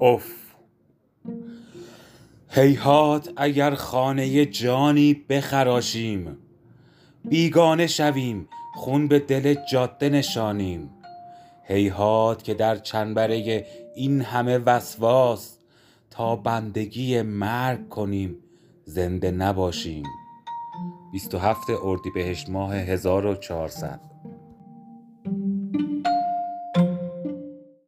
اف هیهات اگر خانه جانی بخراشیم بیگانه شویم خون به دل جاده نشانیم. هیهات که در چنبره این همه وسواس تا بندگی مرگ کنیم زنده نباشیم. 27 اردیبهشت ماه 1400